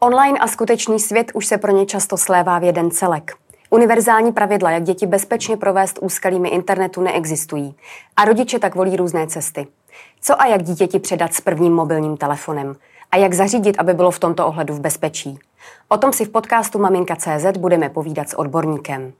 Online a skutečný svět už se pro ně často slévá v jeden celek. Univerzální pravidla, jak děti bezpečně provést úskalými internetu, neexistují. A rodiče tak volí různé cesty. Co a jak dítěti předat s prvním mobilním telefonem? A jak zařídit, aby bylo v tomto ohledu v bezpečí? O tom si v podcastu Maminka.cz budeme povídat s odborníkem.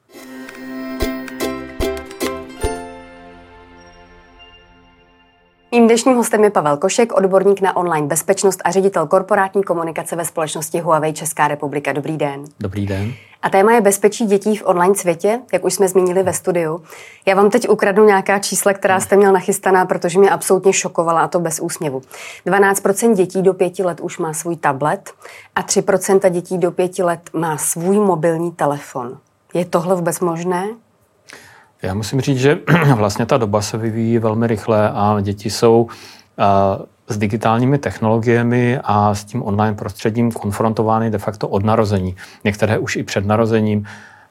Mým dnešním hostem je Pavel Košek, odborník na online bezpečnost a ředitel korporátní komunikace ve společnosti Huawei Česká republika. Dobrý den. Dobrý den. A téma je bezpečí dětí v online světě, jak už jsme zmínili ve studiu. Já vám teď ukradnu nějaká čísla, která jste měl nachystaná, protože mě absolutně šokovala a to bez úsměvu. 12% dětí do pěti let už má svůj tablet a 3% dětí do pěti let má svůj mobilní telefon. Je tohle vůbec možné? Já musím říct, že vlastně ta doba se vyvíjí velmi rychle a děti jsou s digitálními technologiemi a s tím online prostředím konfrontovány de facto od narození. Některé už i před narozením.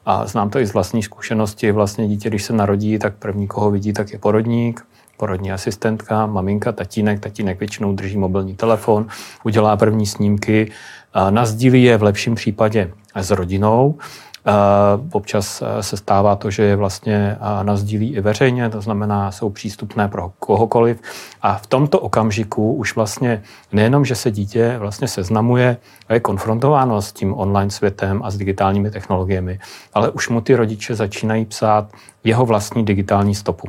A znám to i z vlastní zkušenosti. Vlastně dítě, když se narodí, tak první, koho vidí, tak je porodník, porodní asistentka, maminka, tatínek. Tatínek většinou drží mobilní telefon, udělá první snímky, nazdílí je v lepším případě s rodinou Občas eh, se stává to, že je vlastně eh, nazdílí i veřejně, to znamená, jsou přístupné pro kohokoliv. A v tomto okamžiku už vlastně nejenom, že se dítě vlastně seznamuje a je konfrontováno s tím online světem a s digitálními technologiemi, ale už mu ty rodiče začínají psát jeho vlastní digitální stopu.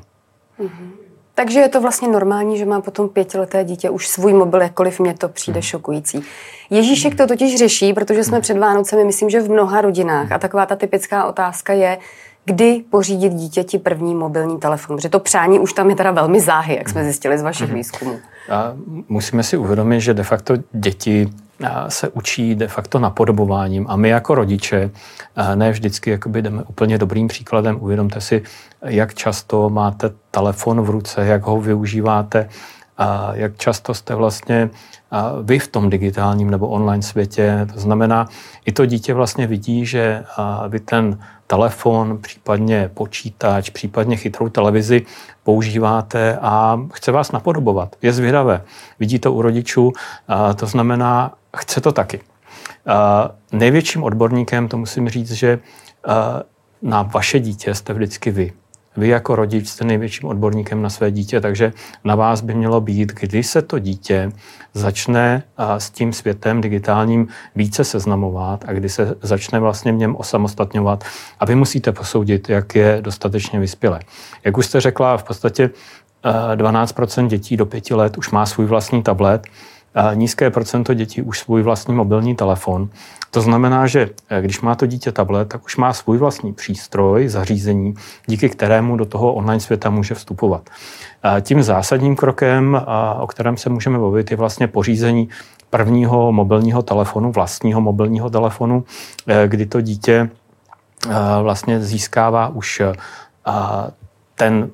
Mm-hmm. Takže je to vlastně normální, že má potom pětileté dítě už svůj mobil, jakkoliv mě to přijde hmm. šokující. Ježíšek to totiž řeší, protože jsme hmm. před Vánocemi, myslím, že v mnoha rodinách. A taková ta typická otázka je, kdy pořídit dítěti první mobilní telefon? Protože to přání už tam je teda velmi záhy, jak jsme zjistili z vašich hmm. výzkumů. A musíme si uvědomit, že de facto děti se učí de facto napodobováním a my jako rodiče ne vždycky jakoby jdeme úplně dobrým příkladem. Uvědomte si, jak často máte telefon v ruce, jak ho využíváte, a jak často jste vlastně vy v tom digitálním nebo online světě. To znamená, i to dítě vlastně vidí, že vy ten telefon, případně počítač, případně chytrou televizi používáte a chce vás napodobovat. Je zvědavé. Vidí to u rodičů, to znamená, chce to taky. Největším odborníkem, to musím říct, že na vaše dítě jste vždycky vy. Vy jako rodič jste největším odborníkem na své dítě, takže na vás by mělo být, kdy se to dítě začne s tím světem digitálním více seznamovat a kdy se začne vlastně v něm osamostatňovat a vy musíte posoudit, jak je dostatečně vyspělé. Jak už jste řekla, v podstatě 12 dětí do pěti let už má svůj vlastní tablet, nízké procento dětí už svůj vlastní mobilní telefon. To znamená, že eh, když má to dítě tablet, tak už má svůj vlastní přístroj, zařízení, díky kterému do toho online světa může vstupovat. Tím zásadním krokem, o kterém se můžeme bavit, je vlastně pořízení prvního mobilního telefonu, vlastního mobilního telefonu, eh, kdy to dítě eh, vlastně získává už ten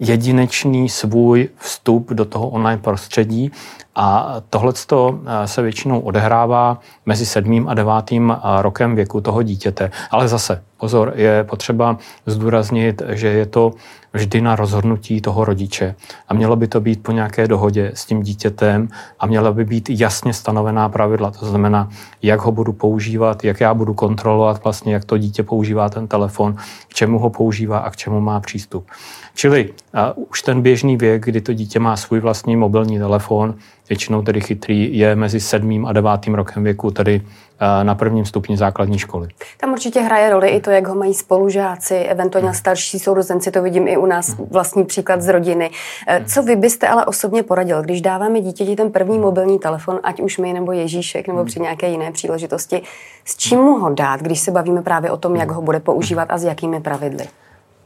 jedinečný svůj vstup do toho online prostředí a tohle eh, se většinou odehrává mezi sedmým a devátým eh, rokem věku toho dítěte. Ale zase, pozor, je potřeba zdůraznit, že je to vždy na rozhodnutí toho rodiče. A mělo by to být po nějaké dohodě s tím dítětem a měla by být jasně stanovená pravidla. To znamená, jak ho budu používat, jak já budu kontrolovat vlastně, jak to dítě používá ten telefon, k čemu ho používá a k čemu má přístup. Čili uh, už ten běžný věk, kdy to dítě má svůj vlastní mobilní telefon, většinou tedy chytrý, je mezi sedmým a devátým rokem věku, tedy eh, na prvním stupni základní školy. Tam určitě hraje roli i to, jak ho mají spolužáci, eventuálně hmm. starší sourozenci, to vidím i u nás, hmm. vlastní příklad z rodiny. Eh, hmm. Co vy byste ale osobně poradil, když dáváme dítěti ten první mobilní telefon, ať už my nebo Ježíšek, nebo při nějaké jiné příležitosti, s čím mu ho dát, když se bavíme právě o tom, jak ho bude používat a s jakými pravidly?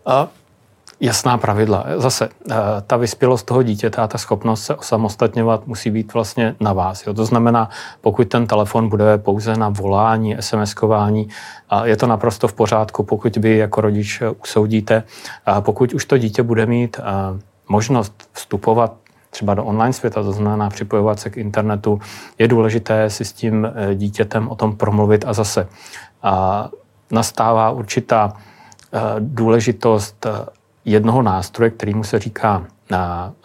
A jasná pravidla. Zase, eh, ta vyspělost toho dítěte a ta schopnost se osamostatňovat musí být vlastně na vás. Jo? To znamená, pokud ten telefon bude pouze na volání, SMS-kování, je to naprosto v pořádku, pokud vy jako rodič eh, usoudíte. Pokud už to dítě bude mít eh, možnost vstupovat třeba do online světa, to znamená připojovat se k internetu, je důležité si s tím dítětem o tom promluvit a zase nastává určitá důležitost jednoho nástroje, který mu se říká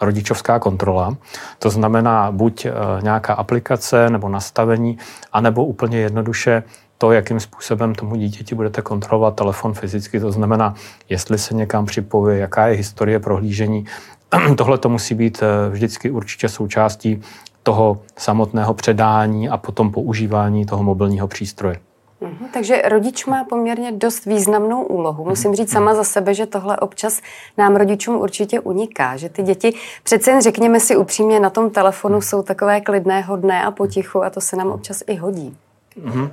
rodičovská kontrola. To znamená buď nějaká aplikace nebo nastavení, anebo úplně jednoduše to, jakým způsobem tomu dítěti budete kontrolovat telefon fyzicky, to znamená, jestli se někam připojí, jaká je historie prohlížení. Tohle to musí být vždycky určitě součástí toho samotného předání a potom používání toho mobilního přístroje. Mhm, takže rodič má poměrně dost významnou úlohu. Musím říct sama za sebe, že tohle občas nám rodičům určitě uniká, že ty děti, přece jen řekněme si upřímně, na tom telefonu jsou takové klidné, hodné a potichu a to se nám občas i hodí. Mm-hmm.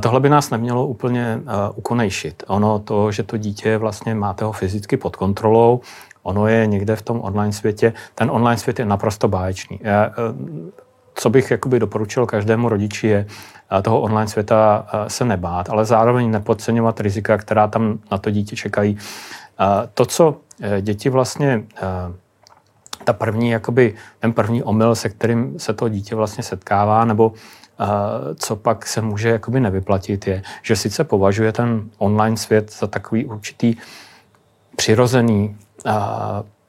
Tohle by nás nemělo úplně uh, ukonejšit. Ono to, že to dítě vlastně máte ho fyzicky pod kontrolou, ono je někde v tom online světě, ten online svět je naprosto báječný. Já, uh, co bych jakoby doporučil každému rodiči je toho online světa se nebát, ale zároveň nepodceňovat rizika, která tam na to dítě čekají. To, co e, děti vlastně e, ta první, jakoby, ten první omyl, se kterým se to dítě vlastně setkává, nebo co pak se může jakoby nevyplatit, je, že sice považuje ten online svět za takový určitý přirozený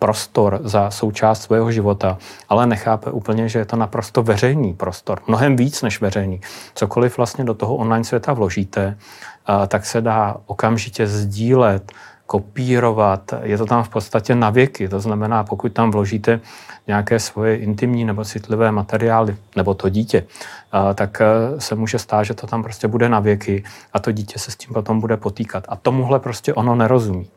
prostor za součást svého života, ale nechápe úplně, že je to naprosto veřejný prostor, mnohem víc než veřejný. Cokoliv vlastně do toho online světa vložíte, tak se dá okamžitě sdílet, kopírovat, je to tam v podstatě na věky. To znamená, pokud tam vložíte nějaké svoje intimní nebo citlivé materiály, nebo to dítě, tak se může stát, že to tam prostě bude na věky a to dítě se s tím potom bude potýkat. A tomuhle prostě ono nerozumí.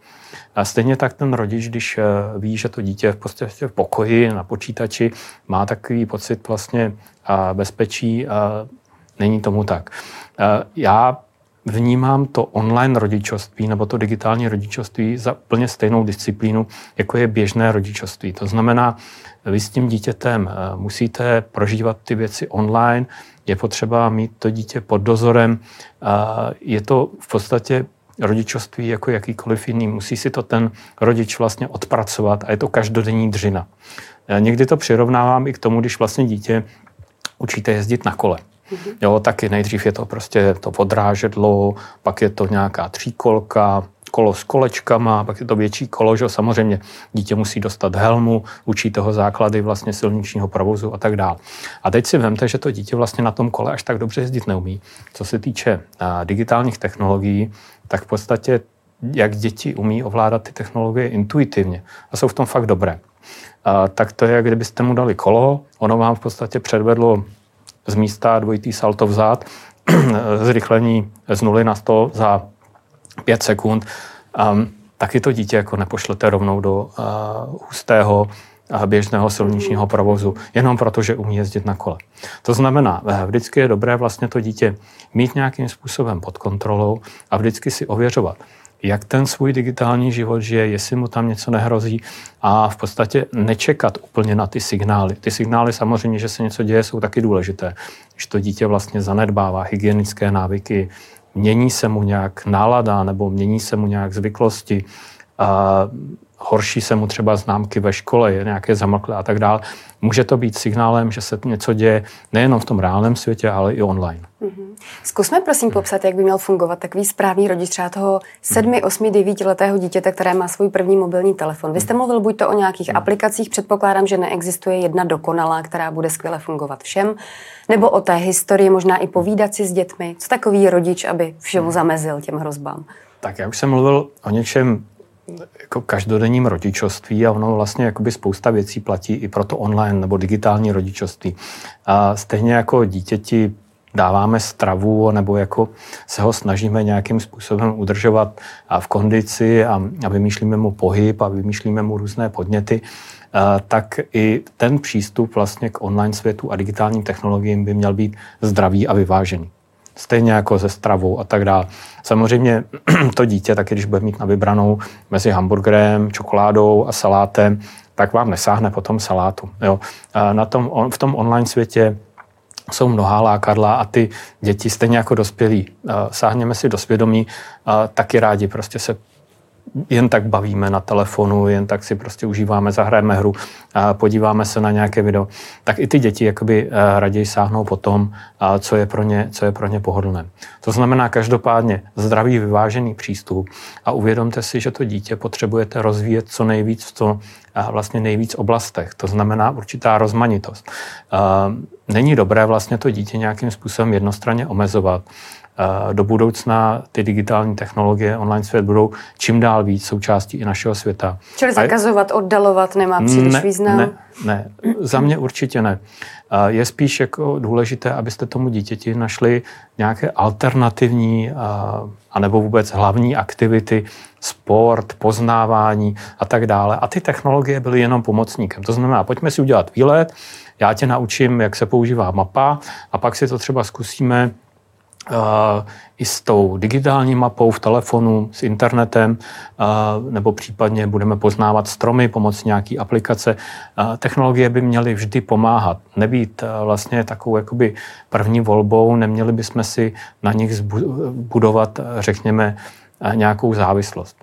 A stejně tak ten rodič, když eh, ví, že to dítě v podstatě v pokoji na počítači má takový pocit vlastně bezpečí, a není tomu tak. Já vnímám to online rodičovství nebo to digitální rodičovství za plně stejnou disciplínu, jako je běžné rodičovství. To znamená, vy s tím dítětem eh, musíte prožívat ty věci online, je potřeba mít to dítě pod dozorem. Je to v podstatě rodičovství jako jakýkoliv jiný. Musí si to ten rodič vlastně odpracovat a je to každodenní dřina. Já někdy to přirovnávám i k tomu, když vlastně dítě učíte jezdit na kole. Jo, taky nejdřív je to prostě to podrážedlo, pak je to nějaká tříkolka, kolo s kolečkama, pak je to větší kolo, že samozřejmě dítě musí dostat helmu, učí toho základy vlastně silničního provozu a tak dále. A teď si vemte, že to dítě vlastně na tom kole až tak dobře jezdit neumí. Co se týče a, digitálních technologií, tak v podstatě jak děti umí ovládat ty technologie intuitivně a jsou v tom fakt dobré. A, tak to je, jak kdybyste mu dali kolo, ono vám v podstatě předvedlo z místa dvojitý salto vzad, zrychlení z 0 na 100 za 5 sekund, um, taky to dítě jako nepošlete rovnou do uh, hustého běžného silničního provozu, jenom proto, že umí jezdit na kole. To znamená, eh, vždycky je dobré vlastně to dítě mít nějakým způsobem pod kontrolou a vždycky si ověřovat, jak ten svůj digitální život žije, jestli mu tam něco nehrozí a v podstatě nečekat úplně na ty signály. Ty signály samozřejmě, že se něco děje, jsou taky důležité. Když to dítě vlastně zanedbává hygienické návyky, mění se mu nějak nálada nebo mění se mu nějak zvyklosti, a horší se mu třeba známky ve škole, je nějaké zamlklé a tak dále. Může to být signálem, že se něco děje nejenom v tom reálném světě, ale i online. Mm-hmm. Zkusme prosím popsat, jak by měl fungovat takový správný rodič třeba toho 7, 8, 9 letého dítěte, které má svůj první mobilní telefon. Vy jste mluvil buď to o nějakých mm. aplikacích, předpokládám, že neexistuje jedna dokonalá, která bude skvěle fungovat všem, nebo o té historii, možná i povídat si s dětmi. Co takový rodič, aby všemu zamezil těm hrozbám? Tak já už jsem mluvil o něčem jako každodenním rodičovství a ono vlastně jakoby spousta věcí platí i pro to online nebo digitální rodičovství. A stejně jako dítěti dáváme stravu nebo jako se ho snažíme nějakým způsobem udržovat a v kondici a, a vymýšlíme mu pohyb a vymýšlíme mu různé podněty, tak i ten přístup vlastně k online světu a digitálním technologiím by měl být zdravý a vyvážený stejně jako se stravou a tak dále. Samozřejmě to dítě, taky když bude mít na vybranou mezi hamburgerem, čokoládou a salátem, tak vám nesáhne potom salátu. Jo. Na tom, v tom online světě jsou mnohá lákadla a ty děti stejně jako dospělí. Sáhněme si do svědomí, taky rádi prostě se jen tak bavíme na telefonu, jen tak si prostě užíváme, zahrajeme hru, podíváme se na nějaké video, tak i ty děti jakoby eh, raději sáhnou po tom, co je pro ně, co je pro ně pohodlné. To znamená každopádně zdravý, vyvážený přístup a uvědomte si, že to dítě potřebujete rozvíjet co nejvíc v, to, vlastně nejvíc oblastech. To znamená určitá rozmanitost. Není dobré vlastně to dítě nějakým způsobem jednostranně omezovat. Do budoucna ty digitální technologie, online svět budou čím dál víc součástí i našeho světa. Čili zakazovat, oddalovat nemá příliš ne, význam? Ne, ne, za mě určitě ne. Je spíš jako důležité, abyste tomu dítěti našli nějaké alternativní anebo vůbec hlavní aktivity, sport, poznávání a tak dále. A ty technologie byly jenom pomocníkem. To znamená, pojďme si udělat výlet, já tě naučím, jak se používá mapa a pak si to třeba zkusíme i s tou digitální mapou v telefonu, s internetem, nebo případně budeme poznávat stromy pomocí nějaké aplikace. Technologie by měly vždy pomáhat, nebýt vlastně takovou jakoby první volbou, neměli bychom si na nich budovat, řekněme, nějakou závislost.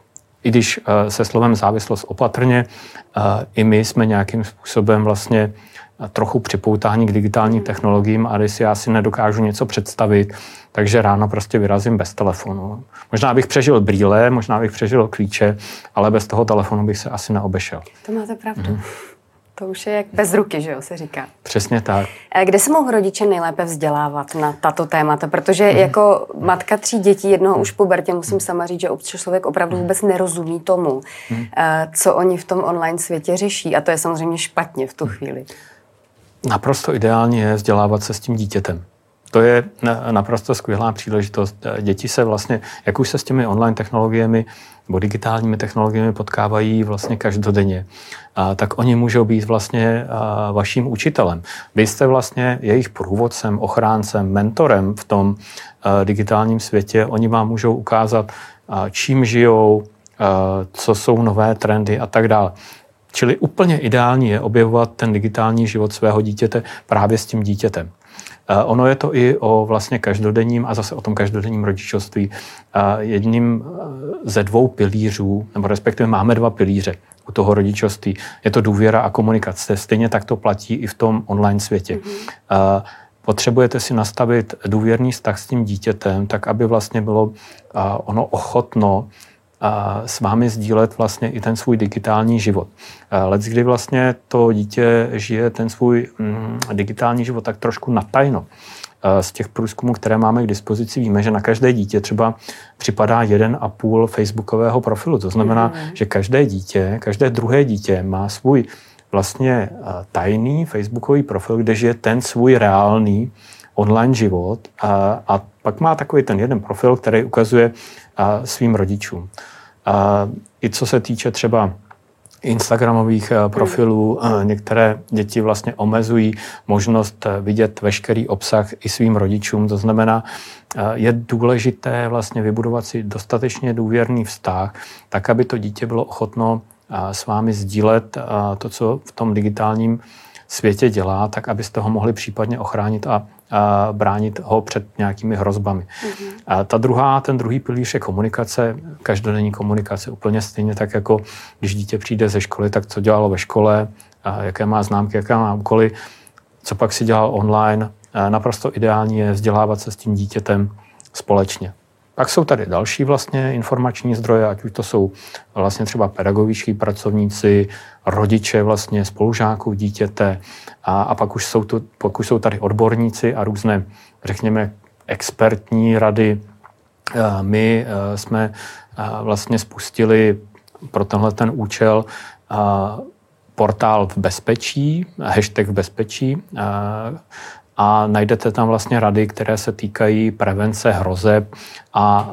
I když se slovem závislost opatrně, i my jsme nějakým způsobem vlastně trochu připoutání k digitálním technologiím a když si já si nedokážu něco představit, takže ráno prostě vyrazím bez telefonu. Možná bych přežil brýle, možná bych přežil klíče, ale bez toho telefonu bych se asi neobešel. To máte pravdu. Mm-hmm. To už je jak bez ruky, že jo, se říká. Přesně tak. Kde se mohou rodiče nejlépe vzdělávat na tato témata? Protože mm. jako matka tří dětí, jednoho už po Bertě, musím sama říct, že občas člověk opravdu vůbec nerozumí tomu, mm. co oni v tom online světě řeší. A to je samozřejmě špatně v tu chvíli. Naprosto ideální je vzdělávat se s tím dítětem. To je naprosto skvělá příležitost. Děti se vlastně, jak už se s těmi online technologiemi nebo digitálními technologiemi potkávají vlastně každodenně, a, tak oni můžou být vlastně vaším učitelem. Vy jste vlastně jejich průvodcem, ochráncem, mentorem v tom a, digitálním světě. Oni vám můžou ukázat, čím žijou, co jsou nové trendy a tak dále. Čili úplně ideální je objevovat ten digitální život svého dítěte právě s tím dítětem. Ono je to i o vlastně každodenním a zase o tom každodenním rodičovství. Jedním ze dvou pilířů, nebo respektive máme dva pilíře u toho rodičovství, je to důvěra a komunikace. Stejně tak to platí i v tom online světě. Mm-hmm. Potřebujete si nastavit důvěrný vztah s tím dítětem, tak aby vlastně bylo ono ochotno s vámi sdílet vlastně i ten svůj digitální život. Let, kdy vlastně to dítě žije ten svůj mm, digitální život tak trošku natajno. Z těch průzkumů, které máme k dispozici, víme, že na každé dítě třeba připadá jeden a půl facebookového profilu. To znamená, mm-hmm. že každé dítě, každé druhé dítě má svůj vlastně tajný facebookový profil, kde žije ten svůj reálný online život a, a pak má takový ten jeden profil, který ukazuje a, svým rodičům. A I co se týče třeba Instagramových eh, profilů. Hmm. Některé děti vlastně omezují možnost eh, vidět veškerý obsah i svým rodičům. To znamená, eh, je důležité vlastně vybudovat si dostatečně důvěrný vztah, tak, aby to dítě bylo ochotno s vámi sdílet to, co v tom digitálním světě dělá, tak abyste ho mohli případně ochránit a bránit ho před nějakými hrozbami. Mm-hmm. A ta druhá, ten druhý pilíř je komunikace, každodenní komunikace, úplně stejně tak, jako když dítě přijde ze školy, tak co dělalo ve škole, a jaké má známky, jaké má úkoly, co pak si dělal online. A naprosto ideální je vzdělávat se s tím dítětem společně. Pak jsou tady další vlastně informační zdroje, ať už to jsou vlastně třeba pedagogičtí pracovníci, rodiče vlastně spolužáků dítěte a, a pak, už jsou tu, pak už jsou tady odborníci a různé, řekněme, expertní rady. My jsme vlastně spustili pro tenhle ten účel portál v bezpečí, hashtag v bezpečí, a najdete tam vlastně rady, které se týkají prevence hrozeb a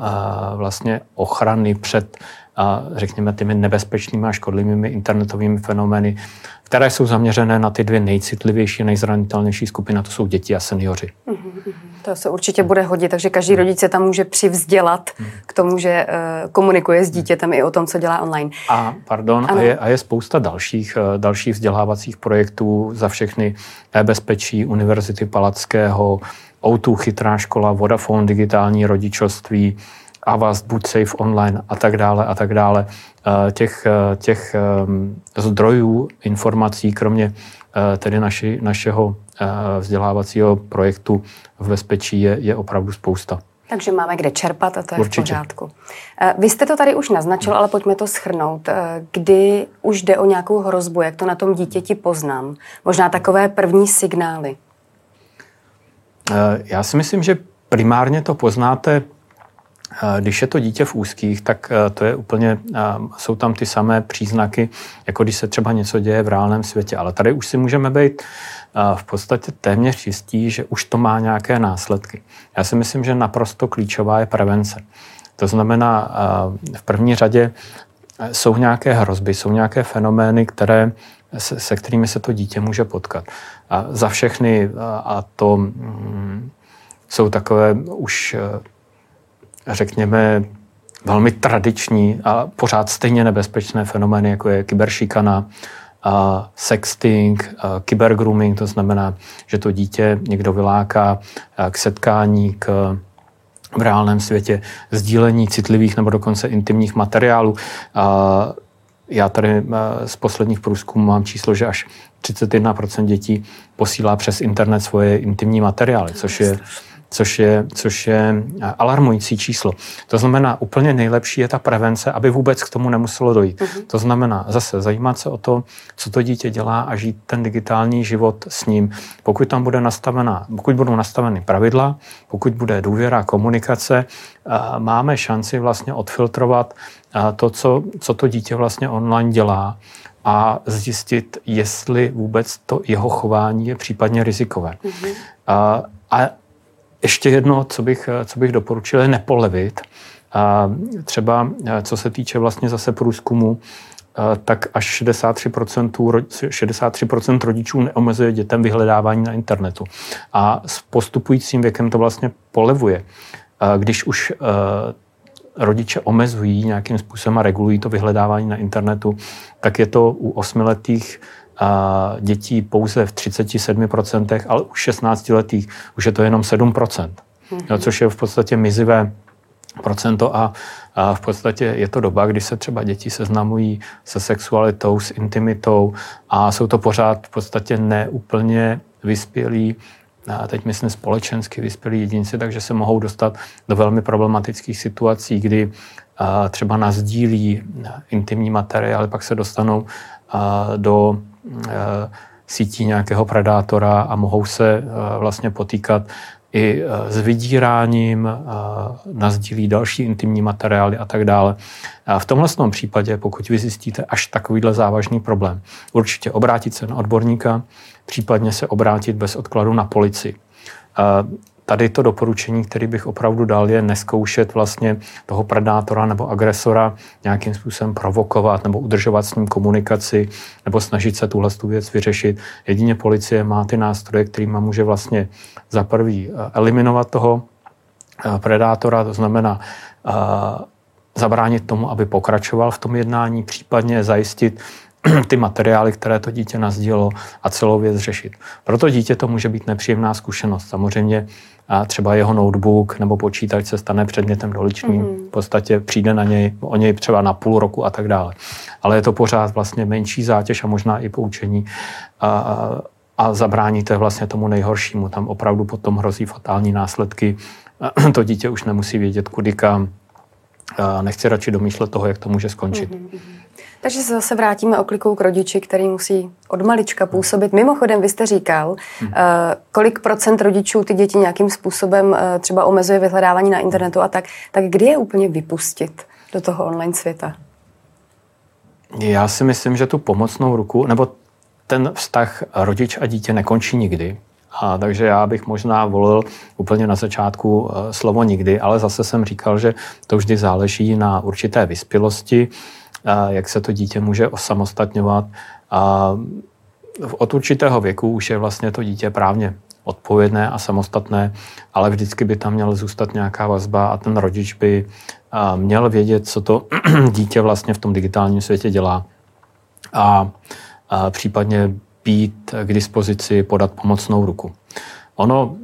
vlastně ochrany před a řekněme těmi nebezpečnými a škodlivými internetovými fenomény, které jsou zaměřené na ty dvě nejcitlivější, nejzranitelnější skupiny, a to jsou děti a seniori. Mm-hmm. To se určitě bude hodit, takže každý rodič se tam může přivzdělat k tomu, že uh, komunikuje s dítětem i o tom, co dělá online. A pardon, a je, a je spousta dalších, uh, dalších vzdělávacích projektů za všechny e-bezpečí Univerzity Palackého, O2 chytrá škola, Vodafone digitální rodičovství, Avast, Buď Safe Online a tak dále a tak dále. Eh, těch, těch zdrojů informací, kromě tedy naši, našeho vzdělávacího projektu v bezpečí je, je opravdu spousta. Takže máme kde čerpat a to je Určitě. v pořádku. Eh, vy jste to tady už naznačil, ale pojďme to schrnout. Eh, kdy už jde o nějakou hrozbu, jak to na tom dítěti poznám? Možná takové první signály. Já si myslím, že primárně to poznáte když je to dítě v úzkých, tak eh, to je úplně, eh, jsou tam ty samé příznaky, jako když se třeba něco děje v reálném světě. Ale tady už si můžeme být eh, v podstatě téměř jistí, že už to má nějaké následky. Já si myslím, že naprosto klíčová je prevence. To znamená, v první řadě jsou nějaké hrozby, jsou nějaké fenomény, které, se, se kterými se to dítě může potkat. A za všechny, a to mm, jsou takové už řekněme, velmi tradiční a pořád stejně nebezpečné fenomény, jako je kyberšikana, a sexting, a kybergrooming, to znamená, že to dítě někdo vyláká k setkání, k v reálném světě, sdílení citlivých nebo dokonce intimních materiálů. A já tady z posledních průzkumů mám číslo, že až 31% dětí posílá přes internet svoje intimní materiály, což je což je, což je alarmující číslo. To znamená, úplně nejlepší je ta prevence, aby vůbec k tomu nemuselo dojít. Uh-huh. To znamená zase zajímat se o to, co to dítě dělá a žít ten digitální život s ním. Pokud tam bude nastavená, pokud budou nastaveny pravidla, pokud bude důvěra, komunikace, máme šanci vlastně odfiltrovat to, co, co to dítě vlastně online dělá a zjistit, jestli vůbec to jeho chování je případně rizikové. Uh-huh. A, a ještě jedno, co bych, co bych doporučil, je nepolevit. A třeba co se týče vlastně zase průzkumu, tak až 63%, 63% rodičů neomezuje dětem vyhledávání na internetu. A s postupujícím věkem to vlastně polevuje. Když už rodiče omezují nějakým způsobem a regulují to vyhledávání na internetu, tak je to u osmiletých dětí pouze v 37%, ale u 16-letých už je to jenom 7%, mm-hmm. no, což je v podstatě mizivé procento a, a v podstatě je to doba, kdy se třeba děti seznamují se sexualitou, s intimitou a jsou to pořád v podstatě neúplně vyspělí a teď myslím společensky vyspělí jedinci, takže se mohou dostat do velmi problematických situací, kdy a, třeba nazdílí intimní materiály, pak se dostanou a, do sítí nějakého predátora a mohou se eh, vlastně potýkat i eh, s vydíráním, nazdílí další intimní materiály a tak dále. V tomhle případě, pokud vy zjistíte až takovýhle závažný problém, určitě obrátit se na odborníka, případně se obrátit bez odkladu na policii tady to doporučení, který bych opravdu dal, je neskoušet vlastně toho predátora nebo agresora nějakým způsobem provokovat nebo udržovat s ním komunikaci nebo snažit se tuhle tu věc vyřešit. Jedině policie má ty nástroje, kterými může vlastně za prvý eh, eliminovat toho eh, predátora, to znamená eh, zabránit tomu, aby pokračoval v tom jednání, případně zajistit ty materiály, které to dítě nazdílo a celou věc řešit. Proto dítě to může být nepříjemná zkušenost. Samozřejmě a třeba jeho notebook nebo počítač se stane předmětem doličným, mm-hmm. v podstatě přijde na něj, o něj třeba na půl roku a tak dále. Ale je to pořád vlastně menší zátěž a možná i poučení a, a zabráníte vlastně tomu nejhoršímu. Tam opravdu potom hrozí fatální následky. To dítě už nemusí vědět, kudy kam. A nechci radši domýšlet toho, jak to může skončit. Mm-hmm. Takže se zase vrátíme oklikou k rodiči, který musí od malička působit. Mimochodem, vy jste říkal, hmm. uh, kolik procent rodičů ty děti nějakým způsobem uh, třeba omezuje vyhledávání na internetu a tak. Tak kdy je úplně vypustit do toho online světa? Já si myslím, že tu pomocnou ruku, nebo ten vztah rodič a dítě nekončí nikdy. A takže já bych možná volil úplně na začátku uh, slovo nikdy, ale zase jsem říkal, že to vždy záleží na určité vyspělosti, jak se to dítě může osamostatňovat. A od určitého věku už je vlastně to dítě právně odpovědné a samostatné, ale vždycky by tam měla zůstat nějaká vazba a ten rodič by měl vědět, co to dítě vlastně v tom digitálním světě dělá a, případně být k dispozici, podat pomocnou ruku. Ono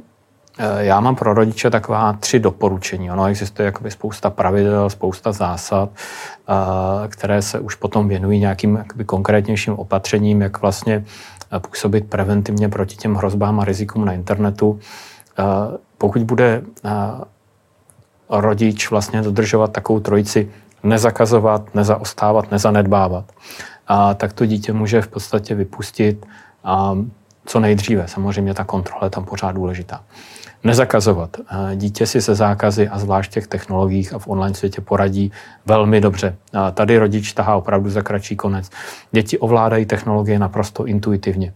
já mám pro rodiče taková tři doporučení. Ono existuje jakoby spousta pravidel, spousta zásad, eh, které se už potom věnují nějakým jakoby konkrétnějším opatřením, jak vlastně eh, působit preventivně proti těm hrozbám a rizikům na internetu. Pokud bude rodič vlastně dodržovat takovou trojici nezakazovat, nezaostávat, nezanedbávat, a tak to dítě může v podstatě vypustit co nejdříve. Samozřejmě ta kontrola je tam pořád důležitá. Nezakazovat. Dítě si se zákazy a zvlášť těch technologiích a v online světě poradí velmi dobře. A tady rodič tahá opravdu za kratší konec. Děti ovládají technologie naprosto intuitivně.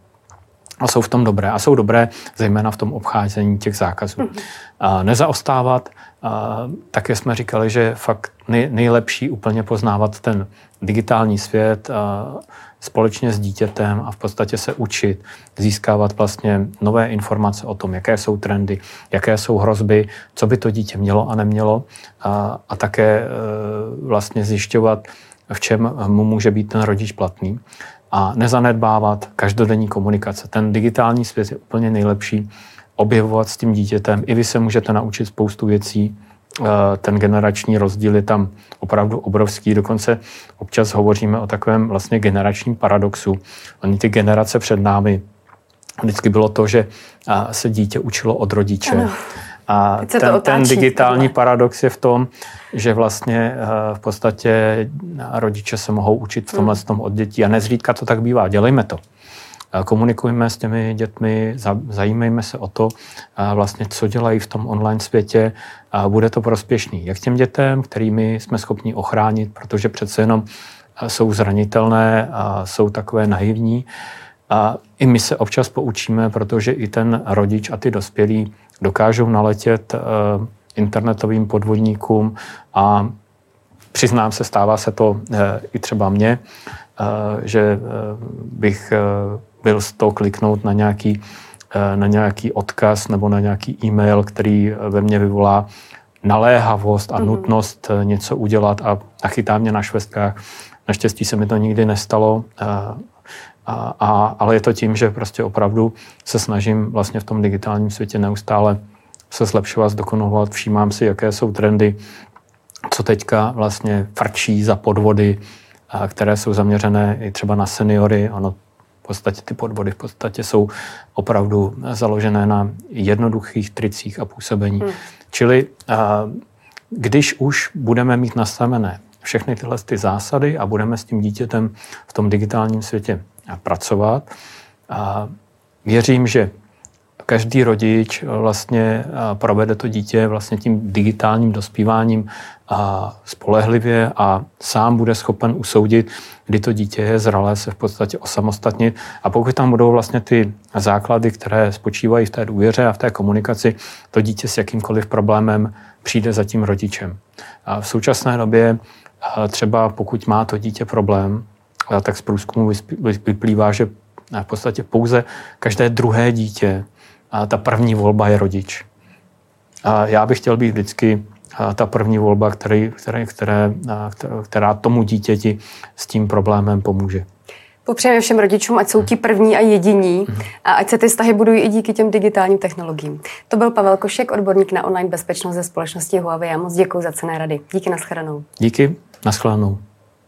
A jsou v tom dobré. A jsou dobré zejména v tom obcházení těch zákazů. Mm-hmm. A nezaostávat. A také jsme říkali, že fakt nej, nejlepší úplně poznávat ten digitální svět a společně s dítětem a v podstatě se učit, získávat vlastně nové informace o tom, jaké jsou trendy, jaké jsou hrozby, co by to dítě mělo a nemělo a, a také e, vlastně zjišťovat, v čem mu může být ten rodič platný a nezanedbávat každodenní komunikace. Ten digitální svět je úplně nejlepší objevovat s tím dítětem. I vy se můžete naučit spoustu věcí, ten generační rozdíl je tam opravdu obrovský. Dokonce občas hovoříme o takovém vlastně generačním paradoxu. Oni ty generace před námi, vždycky bylo to, že se dítě učilo od rodiče. Ano. A ten, ten digitální tohle. paradox je v tom, že vlastně eh, v podstatě rodiče se mohou učit v tomhle hmm. tom od dětí a nezřídka to tak bývá. Dělejme to komunikujeme s těmi dětmi, zajímejme se o to, vlastně, co dělají v tom online světě bude to prospěšný. Jak těm dětem, kterými jsme schopni ochránit, protože přece jenom jsou zranitelné a jsou takové naivní. A i my se občas poučíme, protože i ten rodič a ty dospělí dokážou naletět internetovým podvodníkům a přiznám se, stává se to i třeba mně, že bych byl z toho kliknout na nějaký, eh, na nějaký odkaz nebo na nějaký e-mail, který ve mně vyvolá naléhavost a mm-hmm. nutnost eh, něco udělat a, a chytá mě na švestkách. Naštěstí se mi to nikdy nestalo, a, eh, a, a, ale je to tím, že prostě opravdu se snažím vlastně v tom digitálním světě neustále se zlepšovat, zdokonalovat, všímám si, jaké jsou trendy, co teďka vlastně frčí za podvody, které jsou zaměřené i třeba na seniory. Ono podstatě ty podvody v podstatě jsou opravdu založené na jednoduchých tricích a působení. Hmm. Čili když už budeme mít nastavené všechny tyhle ty zásady a budeme s tím dítětem v tom digitálním světě pracovat, a věřím, že každý rodič vlastně provede to dítě vlastně tím digitálním dospíváním a spolehlivě a sám bude schopen usoudit, kdy to dítě je zralé se v podstatě osamostatnit. A pokud tam budou vlastně ty základy, které spočívají v té důvěře a v té komunikaci, to dítě s jakýmkoliv problémem přijde za tím rodičem. A v současné době třeba pokud má to dítě problém, tak z průzkumu vyplývá, že v podstatě pouze každé druhé dítě a ta první volba je rodič. A já bych chtěl být vždycky ta první volba, který, které, které, která tomu dítěti s tím problémem pomůže. Popřejeme všem rodičům, ať jsou ti první a jediní a ať se ty vztahy budují i díky těm digitálním technologiím. To byl Pavel Košek, odborník na online bezpečnost ze společnosti Huawei. Já moc děkuji za cené rady. Díky, nashledanou. Díky, nashledanou.